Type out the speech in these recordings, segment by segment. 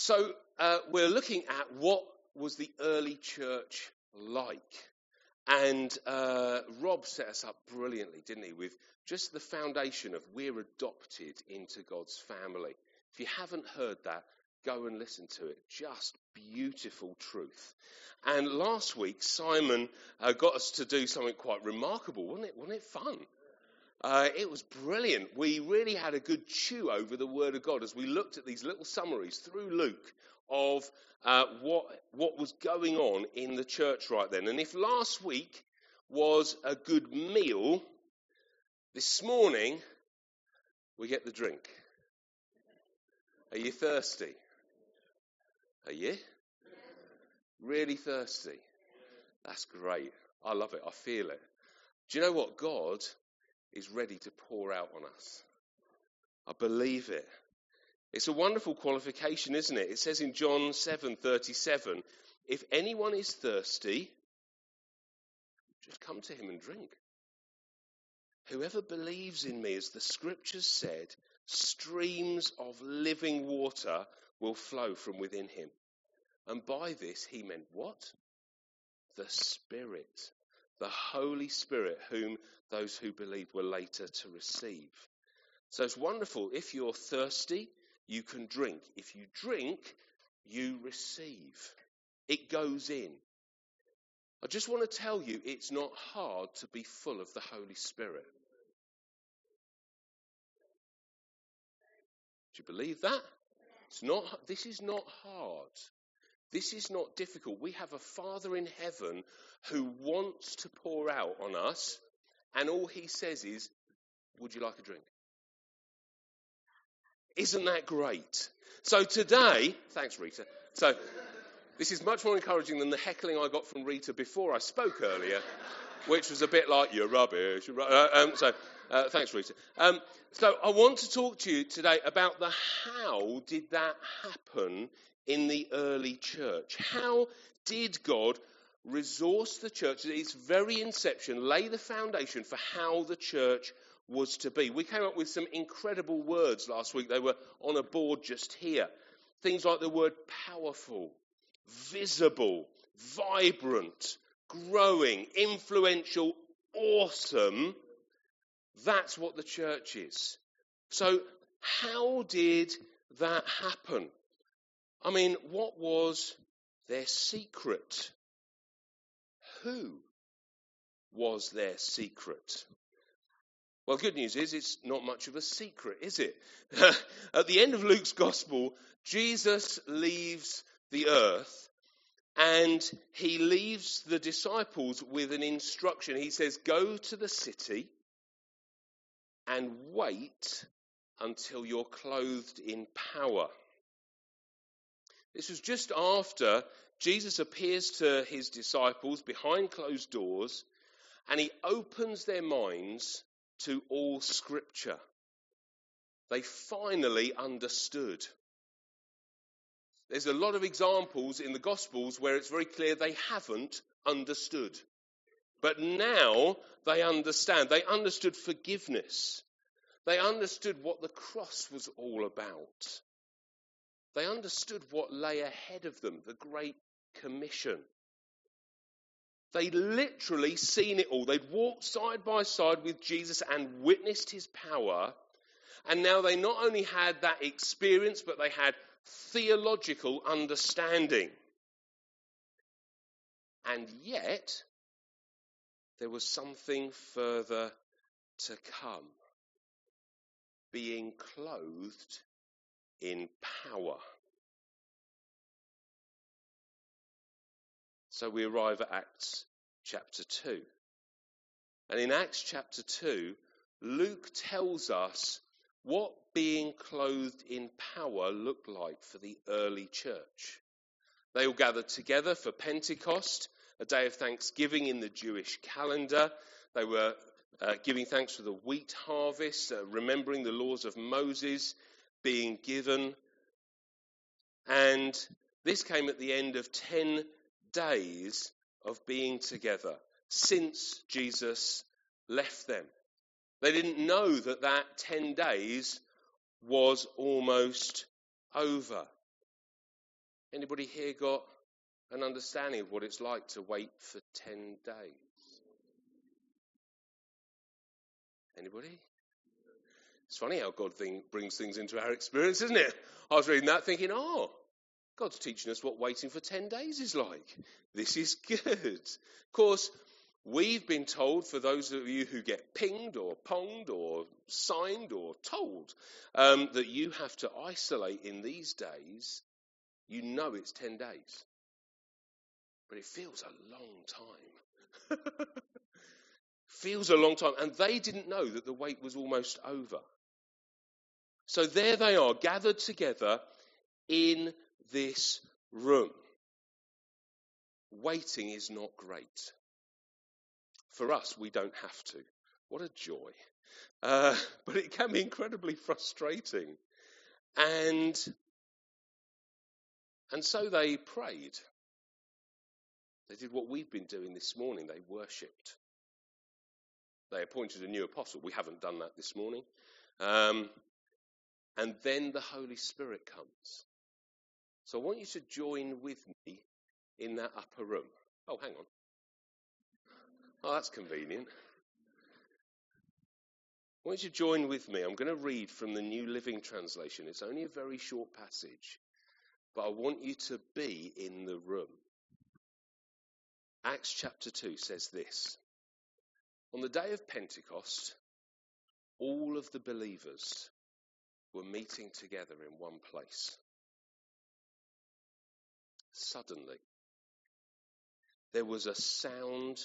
So uh, we're looking at what was the early church like. And uh, Rob set us up brilliantly, didn't he, with just the foundation of we're adopted into God's family. If you haven't heard that, go and listen to it. Just beautiful truth. And last week, Simon uh, got us to do something quite remarkable, wasn't it? Wasn't it fun? Uh, it was brilliant. We really had a good chew over the Word of God as we looked at these little summaries through Luke of uh, what, what was going on in the church right then. And if last week was a good meal, this morning we get the drink. Are you thirsty? Are you? Really thirsty? That's great. I love it. I feel it. Do you know what? God is ready to pour out on us. I believe it. It's a wonderful qualification, isn't it? It says in John 7:37, if anyone is thirsty, just come to him and drink. Whoever believes in me, as the scriptures said, streams of living water will flow from within him. And by this he meant what? The Spirit, the Holy Spirit, whom those who believed were later to receive. So it's wonderful. If you're thirsty, you can drink. If you drink, you receive. It goes in. I just want to tell you it's not hard to be full of the Holy Spirit. Do you believe that? It's not, this is not hard. This is not difficult. We have a Father in heaven who wants to pour out on us, and all he says is, Would you like a drink? Isn't that great? So today, thanks, Rita. So this is much more encouraging than the heckling I got from Rita before I spoke earlier, which was a bit like, You're rubbish. Uh, um, so uh, thanks, Rita. Um, so I want to talk to you today about the how did that happen in the early church? How did God resource the church at its very inception, lay the foundation for how the church was to be? We came up with some incredible words last week. They were on a board just here. Things like the word powerful, visible, vibrant, growing, influential, awesome. That's what the church is. So, how did that happen? I mean, what was their secret? Who was their secret? Well, good news is it's not much of a secret, is it? At the end of Luke's gospel, Jesus leaves the earth and he leaves the disciples with an instruction. He says, Go to the city and wait until you're clothed in power. This was just after Jesus appears to his disciples behind closed doors and he opens their minds to all scripture. They finally understood. There's a lot of examples in the Gospels where it's very clear they haven't understood. But now they understand. They understood forgiveness. They understood what the cross was all about. They understood what lay ahead of them, the Great Commission. They'd literally seen it all. They'd walked side by side with Jesus and witnessed his power. And now they not only had that experience, but they had theological understanding. And yet, there was something further to come being clothed in power. So we arrive at Acts chapter 2. And in Acts chapter 2, Luke tells us what being clothed in power looked like for the early church. They all gathered together for Pentecost, a day of thanksgiving in the Jewish calendar. They were uh, giving thanks for the wheat harvest, uh, remembering the laws of Moses being given. And this came at the end of 10 days of being together since Jesus left them. They didn't know that that 10 days was almost over. Anybody here got an understanding of what it's like to wait for 10 days? Anybody? It's funny how God thing, brings things into our experience, isn't it? I was reading that thinking, oh, God's teaching us what waiting for 10 days is like. This is good. Of course, we've been told, for those of you who get pinged or ponged or signed or told, um, that you have to isolate in these days, you know it's 10 days. But it feels a long time. feels a long time. And they didn't know that the wait was almost over. So there they are, gathered together in this room. Waiting is not great. For us, we don't have to. What a joy. Uh, but it can be incredibly frustrating. And, and so they prayed. They did what we've been doing this morning. They worshipped. They appointed a new apostle. We haven't done that this morning. Um, and then the Holy Spirit comes. So I want you to join with me in that upper room. Oh, hang on. Oh, that's convenient. I want you to join with me. I'm going to read from the New Living Translation. It's only a very short passage, but I want you to be in the room. Acts chapter 2 says this On the day of Pentecost, all of the believers were meeting together in one place. Suddenly, there was a sound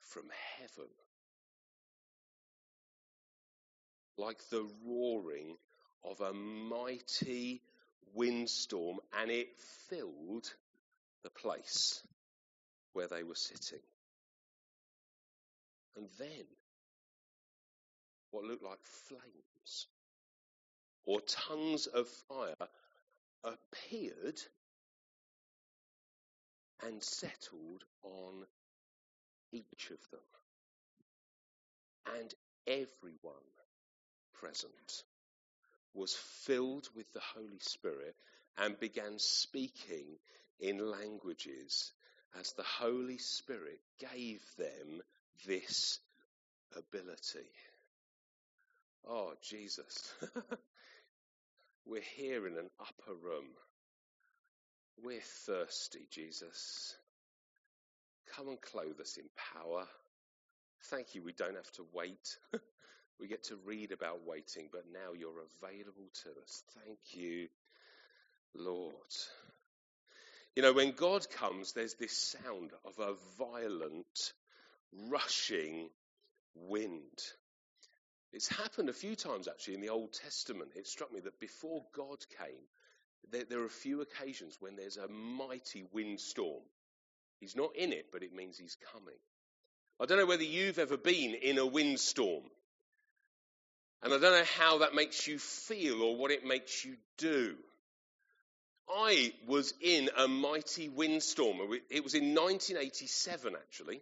from heaven, like the roaring of a mighty windstorm, and it filled the place where they were sitting. And then, what looked like flames or tongues of fire appeared and settled on each of them. And everyone present was filled with the Holy Spirit and began speaking in languages as the Holy Spirit gave them this ability. Oh, Jesus. We're here in an upper room. We're thirsty, Jesus. Come and clothe us in power. Thank you, we don't have to wait. we get to read about waiting, but now you're available to us. Thank you, Lord. You know, when God comes, there's this sound of a violent, rushing wind. It's happened a few times actually in the Old Testament. It struck me that before God came, there, there, are a few occasions when there's a mighty windstorm. He's not in it, but it means he's coming. I don't know whether you've ever been in a windstorm. And I don't know how that makes you feel or what it makes you do. I was in a mighty windstorm. It was in 1987, actually.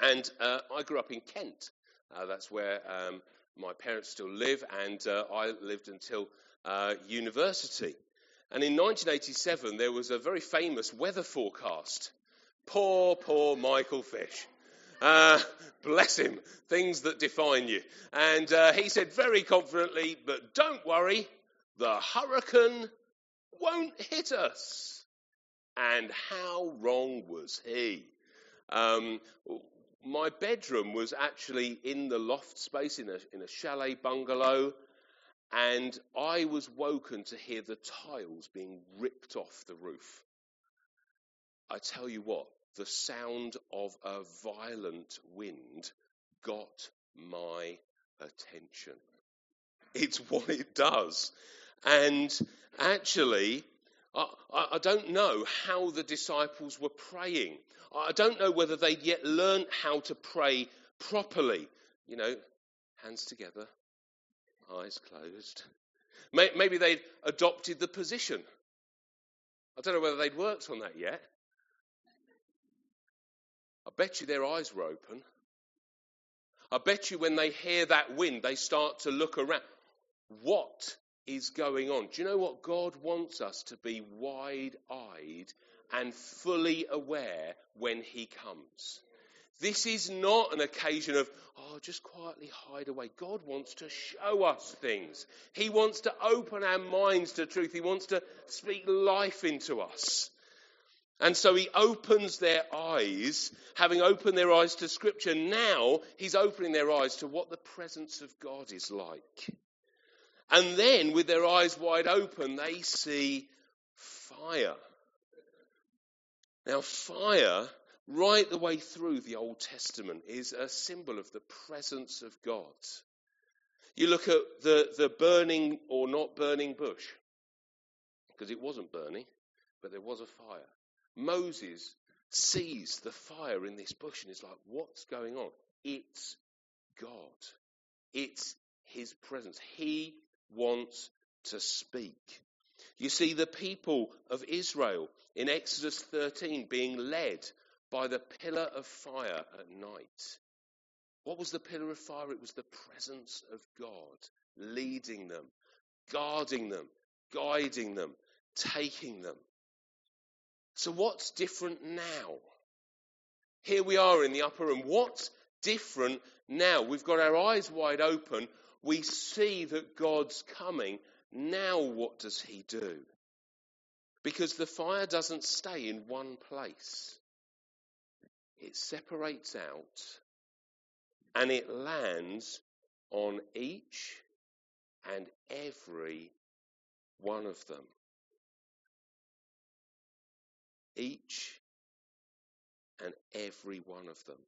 And uh, I grew up in Kent. Uh, that's where um, my parents still live, and uh, I lived until uh, university. And in 1987, there was a very famous weather forecast. Poor, poor Michael Fish. Uh, bless him. Things that define you. And uh, he said very confidently, but don't worry, the hurricane won't hit us. And how wrong was he? Um, my bedroom was actually in the loft space in a, in a chalet bungalow, and I was woken to hear the tiles being ripped off the roof. I tell you what, the sound of a violent wind got my attention. It's what it does. And actually, I, I, don't know how the disciples were praying. I don't know whether they'd yet learned how to pray properly. You know, hands together, eyes closed. Maybe they'd adopted the position. I don't know whether they'd worked on that yet. I bet you their eyes were open. I bet you when they hear that wind, they start to look around. What is going on. Do you know what? God wants us to be wide eyed and fully aware when He comes. This is not an occasion of, oh, just quietly hide away. God wants to show us things. He wants to open our minds to truth. He wants to speak life into us. And so he opens their eyes, having opened their eyes to scripture. Now he's opening their eyes to what the presence of God is like. And then with their eyes wide open, they see fire. Now fire right the way through the Old Testament is a symbol of the presence of God. You look at the, the burning or not burning bush, because it wasn't burning, but there was a fire. Moses sees the fire in this bush and is like, what's going on? It's God. It's his presence. He wants to speak. You see the people of Israel in Exodus 13 being led by the pillar of fire at night. What was the pillar of fire? It was the presence of God leading them, guarding them, guiding them, taking them. So, what's different now? Here we are in the upper room. What's different now? We've got our eyes wide open. We see that God's coming. Now, what does He do? Because the fire doesn't stay in one place it separates out and it lands on each and every one of them. Each and every one of them.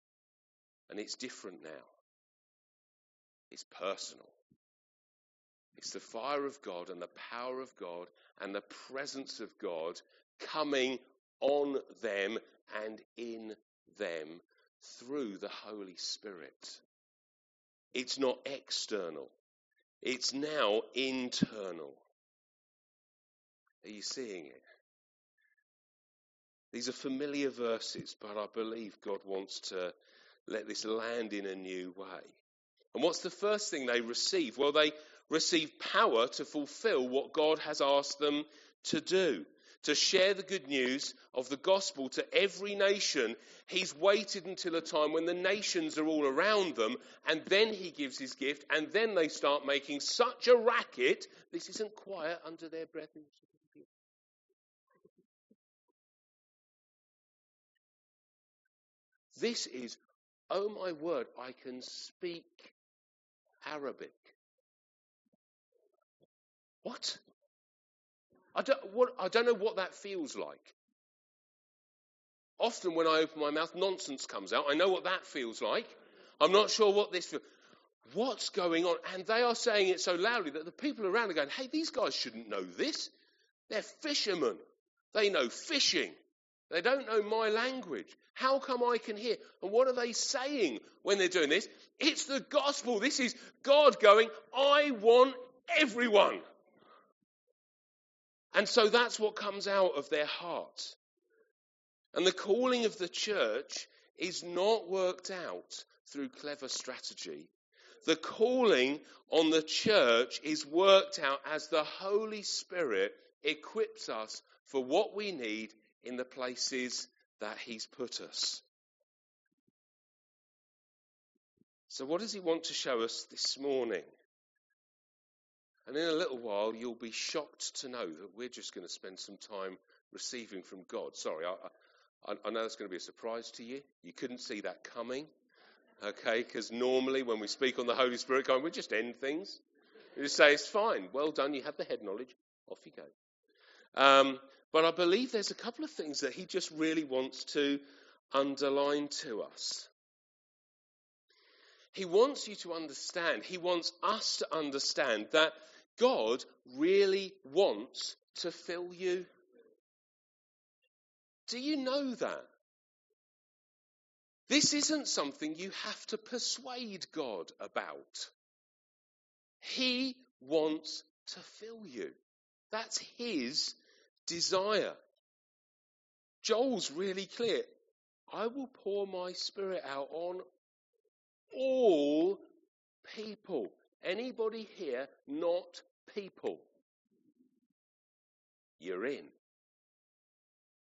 And it's different now. It's personal. It's the fire of God and the power of God and the presence of God coming on them and in them through the Holy Spirit. It's not external, it's now internal. Are you seeing it? These are familiar verses, but I believe God wants to let this land in a new way. And what's the first thing they receive? Well, they receive power to fulfill what God has asked them to do to share the good news of the gospel to every nation, he's waited until a time when the nations are all around them, and then he gives his gift, and then they start making such a racket. This isn't quiet under their breath. This is, oh my word, I can speak Arabic. What? I don't, what, I don't know what that feels like. Often when I open my mouth, nonsense comes out. I know what that feels like. I'm not sure what this feels. What's going on? And they are saying it so loudly that the people around are going, hey, these guys shouldn't know this. They're fishermen. They know fishing. They don't know my language. How come I can hear? And what are they saying when they're doing this? It's the gospel. This is God going, I want everyone. And so that's what comes out of their heart. And the calling of the church is not worked out through clever strategy. The calling on the church is worked out as the Holy Spirit equips us for what we need in the places that He's put us. So, what does He want to show us this morning? And in a little while, you'll be shocked to know that we're just going to spend some time receiving from God. Sorry, I, I, I know that's going to be a surprise to you. You couldn't see that coming, okay? Because normally when we speak on the Holy Spirit, going, we just end things. We just say, it's fine. Well done. You have the head knowledge. Off you go. Um, but I believe there's a couple of things that he just really wants to underline to us. He wants you to understand, he wants us to understand that God really wants to fill you. Do you know that? This isn't something you have to persuade God about. He wants to fill you. That's his desire. Joel's really clear. I will pour my spirit out on all people. Anybody here not people? you're in.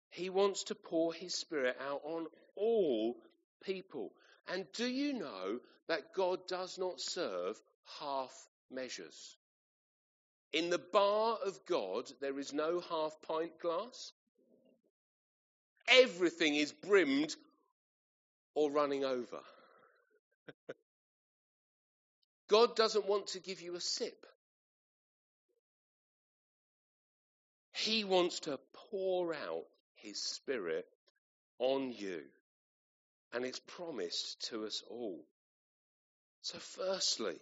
He wants to pour his spirit out on all people. And do you know that God does not serve half measures? In the bar of God, there is no half pint glass. Everything is brimmed or running over. God doesn't want to give you a sip. He wants to pour out his spirit on you. And it's promised to us all. So, firstly,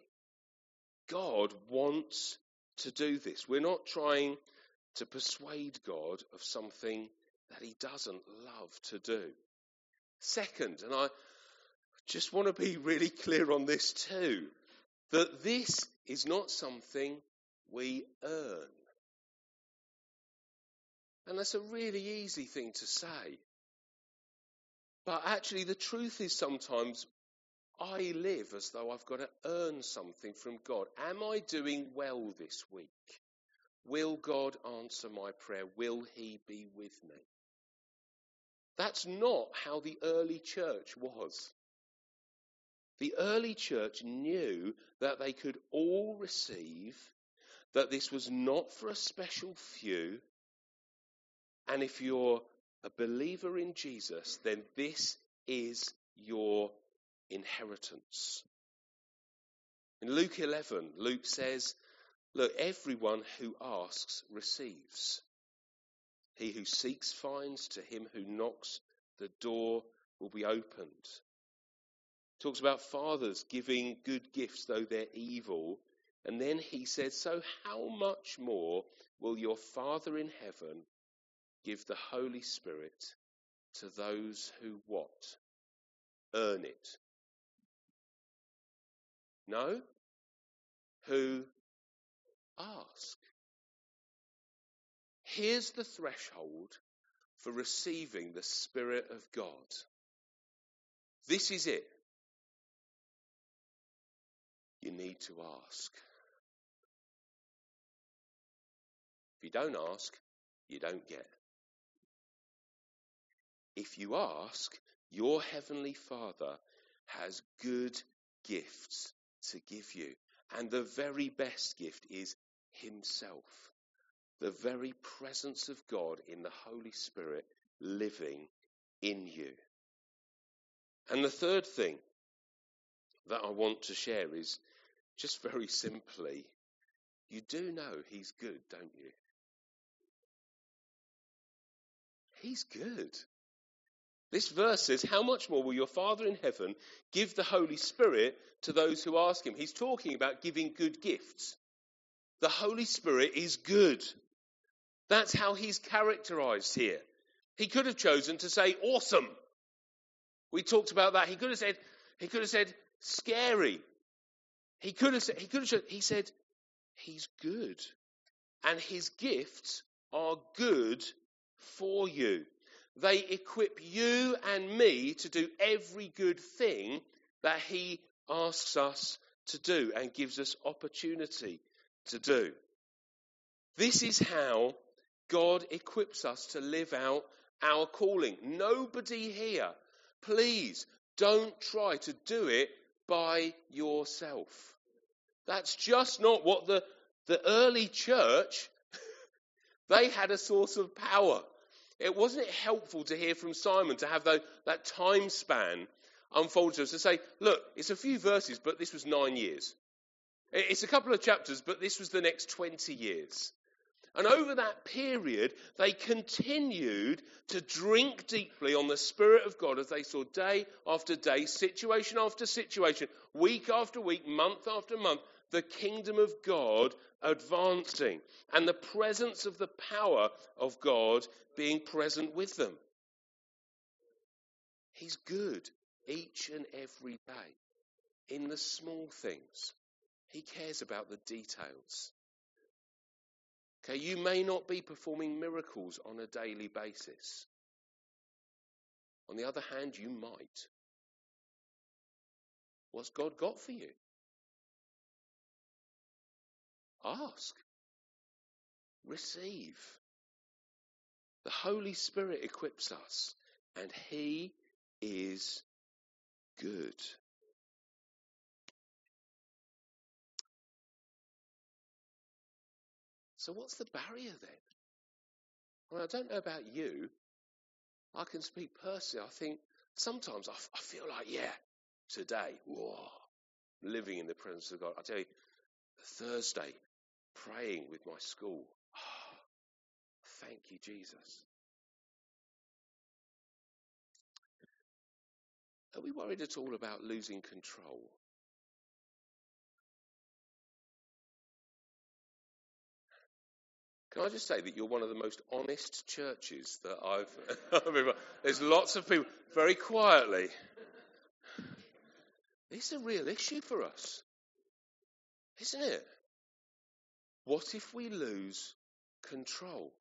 God wants to do this. We're not trying to persuade God of something that he doesn't love to do. Second, and I just want to be really clear on this too, that this is not something we earn. And that's a really easy thing to say. But actually, the truth is sometimes I live as though I've got to earn something from God. Am I doing well this week? Will God answer my prayer? Will He be with me? That's not how the early church was. The early church knew that they could all receive, that this was not for a special few. And if you're a believer in Jesus, then this is your inheritance. In Luke 11, Luke says, Look, everyone who asks receives. He who seeks finds, to him who knocks, the door will be opened. Talks about fathers giving good gifts though they're evil. And then he says, So how much more will your Father in heaven give the Holy Spirit to those who what? Earn it. No? Who ask. Here's the threshold for receiving the Spirit of God. This is it. You need to ask. If you don't ask, you don't get. If you ask, your heavenly Father has good gifts to give you. And the very best gift is Himself. The very presence of God in the Holy Spirit living in you. And the third thing that I want to share is just very simply, you do know He's good, don't you? He's good. This verse says, How much more will your Father in heaven give the Holy Spirit to those who ask him? He's talking about giving good gifts. The Holy Spirit is good. That's how he's characterized here. He could have chosen to say awesome. We talked about that. He could have said, he could have said scary. He could have said, he could have he said, he's good. And his gifts are good for you. They equip you and me to do every good thing that He asks us to do and gives us opportunity to do. This is how God equips us to live out our calling. Nobody here, please don't try to do it by yourself. That's just not what the, the early church, they had a source of power. It wasn't it helpful to hear from Simon to have that, that time span unfold to us to say, look, it's a few verses, but this was nine years. It's a couple of chapters, but this was the next 20 years. And over that period, they continued to drink deeply on the Spirit of God as they saw day after day, situation after situation, week after week, month after month, the kingdom of God advancing and the presence of the power of God being present with them. He's good each and every day in the small things. He cares about the details. Okay, you may not be performing miracles on a daily basis. On the other hand, you might. What's God got for you? Ask. Receive. The Holy Spirit equips us, and He is good. So, what's the barrier then? Well, I don't know about you. I can speak personally. I think sometimes I, I feel like, yeah, today, whoa, living in the presence of God. I tell you, Thursday, praying with my school. Oh, thank you, Jesus. Are we worried at all about losing control? Can I just say that you're one of the most honest churches that I've. there's lots of people very quietly. It's a real issue for us, isn't it? What if we lose control?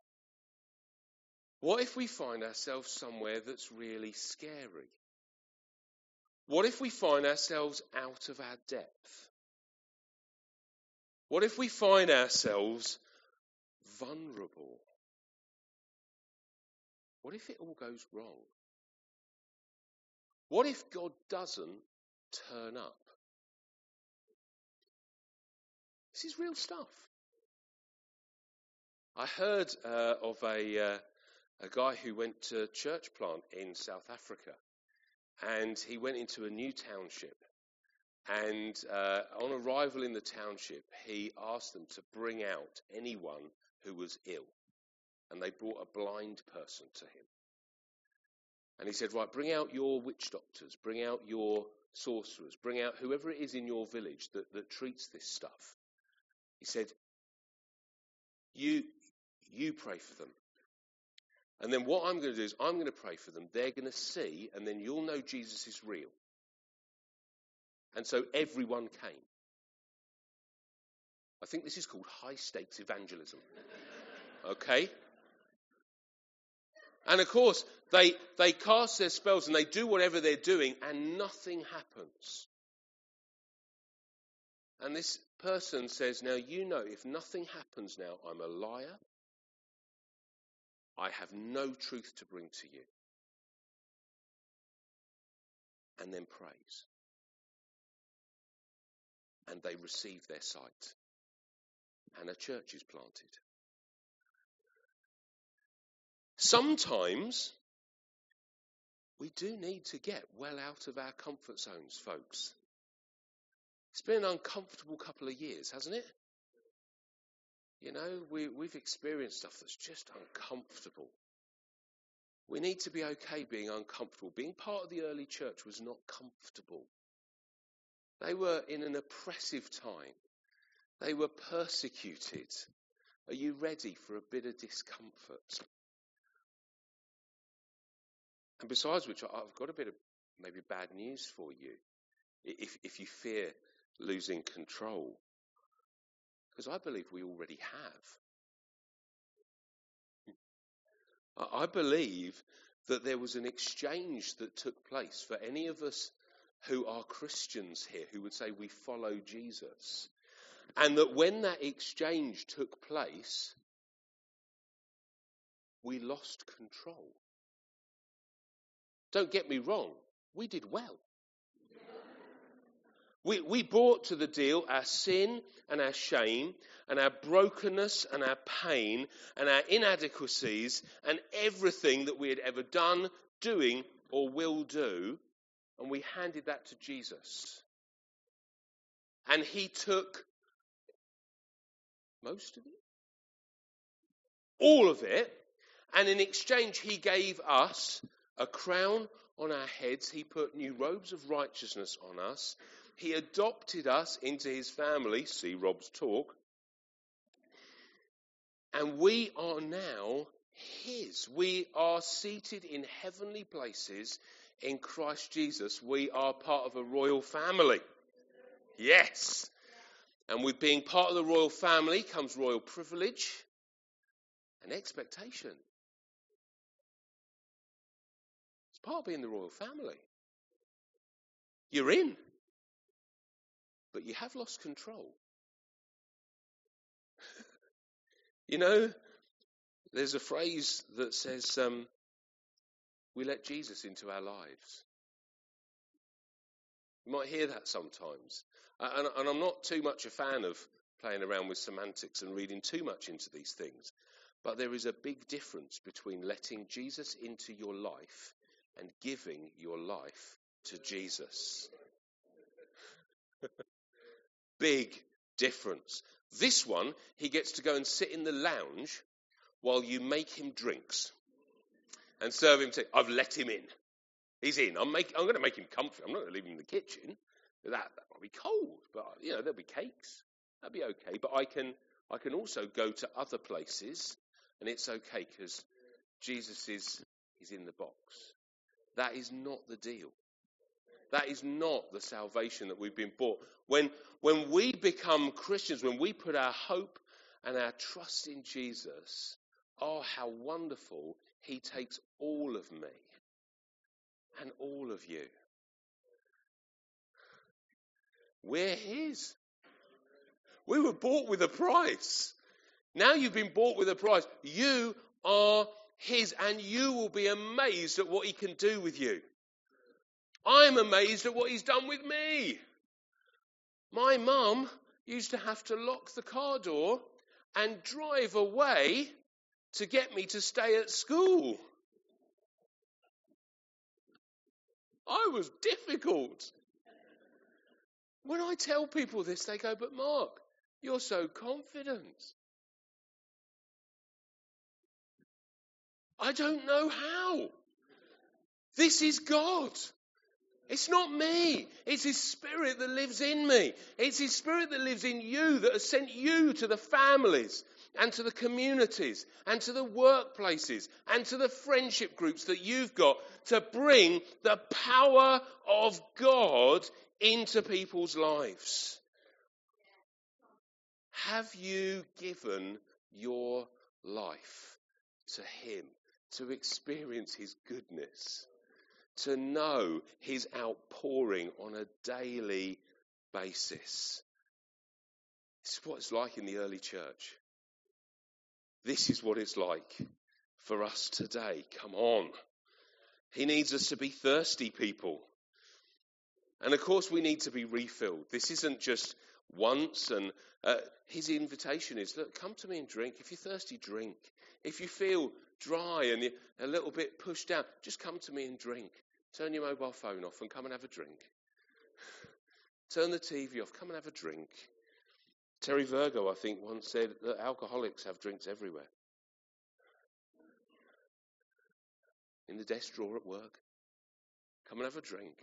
What if we find ourselves somewhere that's really scary? What if we find ourselves out of our depth? What if we find ourselves vulnerable? What if it all goes wrong? What if God doesn't turn up? This is real stuff. I heard uh, of a, uh, a guy who went to church plant in South Africa, and he went into a new township. And uh, on arrival in the township, he asked them to bring out anyone who was ill. And they brought a blind person to him. And he said, Right, bring out your witch doctors, bring out your sorcerers, bring out whoever it is in your village that, that treats this stuff. He said, you, you pray for them. And then what I'm going to do is I'm going to pray for them. They're going to see, and then you'll know Jesus is real. And so everyone came. I think this is called high stakes evangelism. Okay? And of course, they, they cast their spells and they do whatever they're doing, and nothing happens. And this person says, Now you know, if nothing happens now, I'm a liar. I have no truth to bring to you. And then praise. And they receive their sight. And a church is planted. Sometimes we do need to get well out of our comfort zones, folks. It's been an uncomfortable couple of years, hasn't it? You know, we, we've experienced stuff that's just uncomfortable. We need to be okay being uncomfortable. Being part of the early church was not comfortable. They were in an oppressive time. They were persecuted. Are you ready for a bit of discomfort? And besides which, I've got a bit of maybe bad news for you. If, if you fear losing control. Because I believe we already have. I believe that there was an exchange that took place for any of us who are Christians here who would say we follow Jesus. And that when that exchange took place, we lost control. Don't get me wrong, we did well. We, we brought to the deal our sin and our shame and our brokenness and our pain and our inadequacies and everything that we had ever done, doing, or will do, and we handed that to Jesus. And he took most of it, all of it, and in exchange, he gave us a crown on our heads. He put new robes of righteousness on us. He adopted us into his family. See Rob's talk. And we are now his. We are seated in heavenly places in Christ Jesus. We are part of a royal family. Yes. And with being part of the royal family comes royal privilege and expectation. It's part of being the royal family. You're in but you have lost control. you know, there's a phrase that says, um, we let Jesus into our lives. You might hear that sometimes. And, and I'm not too much a fan of playing around with semantics and reading too much into these things. But there is a big difference between letting Jesus into your life and giving your life to Jesus. big difference. This one, he gets to go and sit in the lounge while you make him drinks and serve him tea. I've let him in. He's in. I'm, make, I'm going to make him comfy. I'm not going to leave him in the kitchen. That, that might be cold, but you know there'll be cakes. That'll be okay. But I can I can also go to other places, and it's okay because Jesus is is in the box. That is not the deal. That is not the salvation that we've been bought. When when we become Christians, when we put our hope and our trust in Jesus, oh how wonderful he takes all of me and all of you. We're His. We were bought with a price. Now you've been bought with a price. You are His, and you will be amazed at what He can do with you. I'm amazed at what He's done with me. My mum used to have to lock the car door and drive away to get me to stay at school. I was difficult. When I tell people this, they go, But Mark, you're so confident. I don't know how. This is God. It's not me. It's His Spirit that lives in me. It's His Spirit that lives in you that has sent you to the families and to the communities and to the workplaces and to the friendship groups that you've got to bring the power of God into people's lives. Have you given your life to Him to experience His goodness, to know His outpouring on a daily basis? This is what it's like in the early church. This is what it's like for us today. Come on. He needs us to be thirsty people. And of course, we need to be refilled. This isn't just once. And uh, his invitation is look, come to me and drink. If you're thirsty, drink. If you feel dry and a little bit pushed down, just come to me and drink. Turn your mobile phone off and come and have a drink. Turn the TV off, come and have a drink. Terry Virgo, I think, once said that alcoholics have drinks everywhere. In the desk drawer at work. Come and have a drink.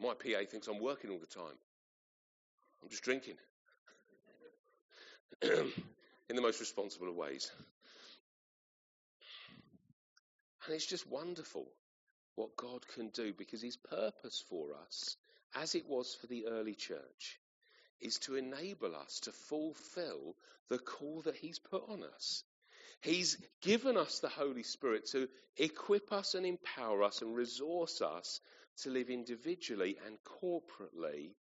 My PA thinks I'm working all the time. I'm just drinking. In the most responsible of ways. And it's just wonderful what God can do because his purpose for us as it was for the early church, is to enable us to fulfill the call that He's put on us. He's given us the Holy Spirit to equip us and empower us and resource us to live individually and corporately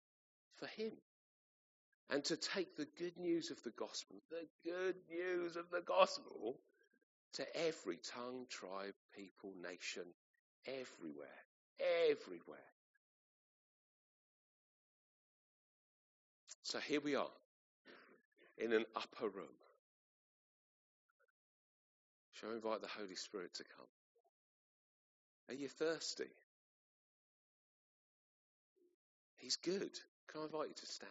for Him. And to take the good news of the gospel, the good news of the gospel, to every tongue, tribe, people, nation, everywhere, everywhere. So here we are in an upper room. Shall I invite the Holy Spirit to come? Are you thirsty? He's good. Can I invite you to stand?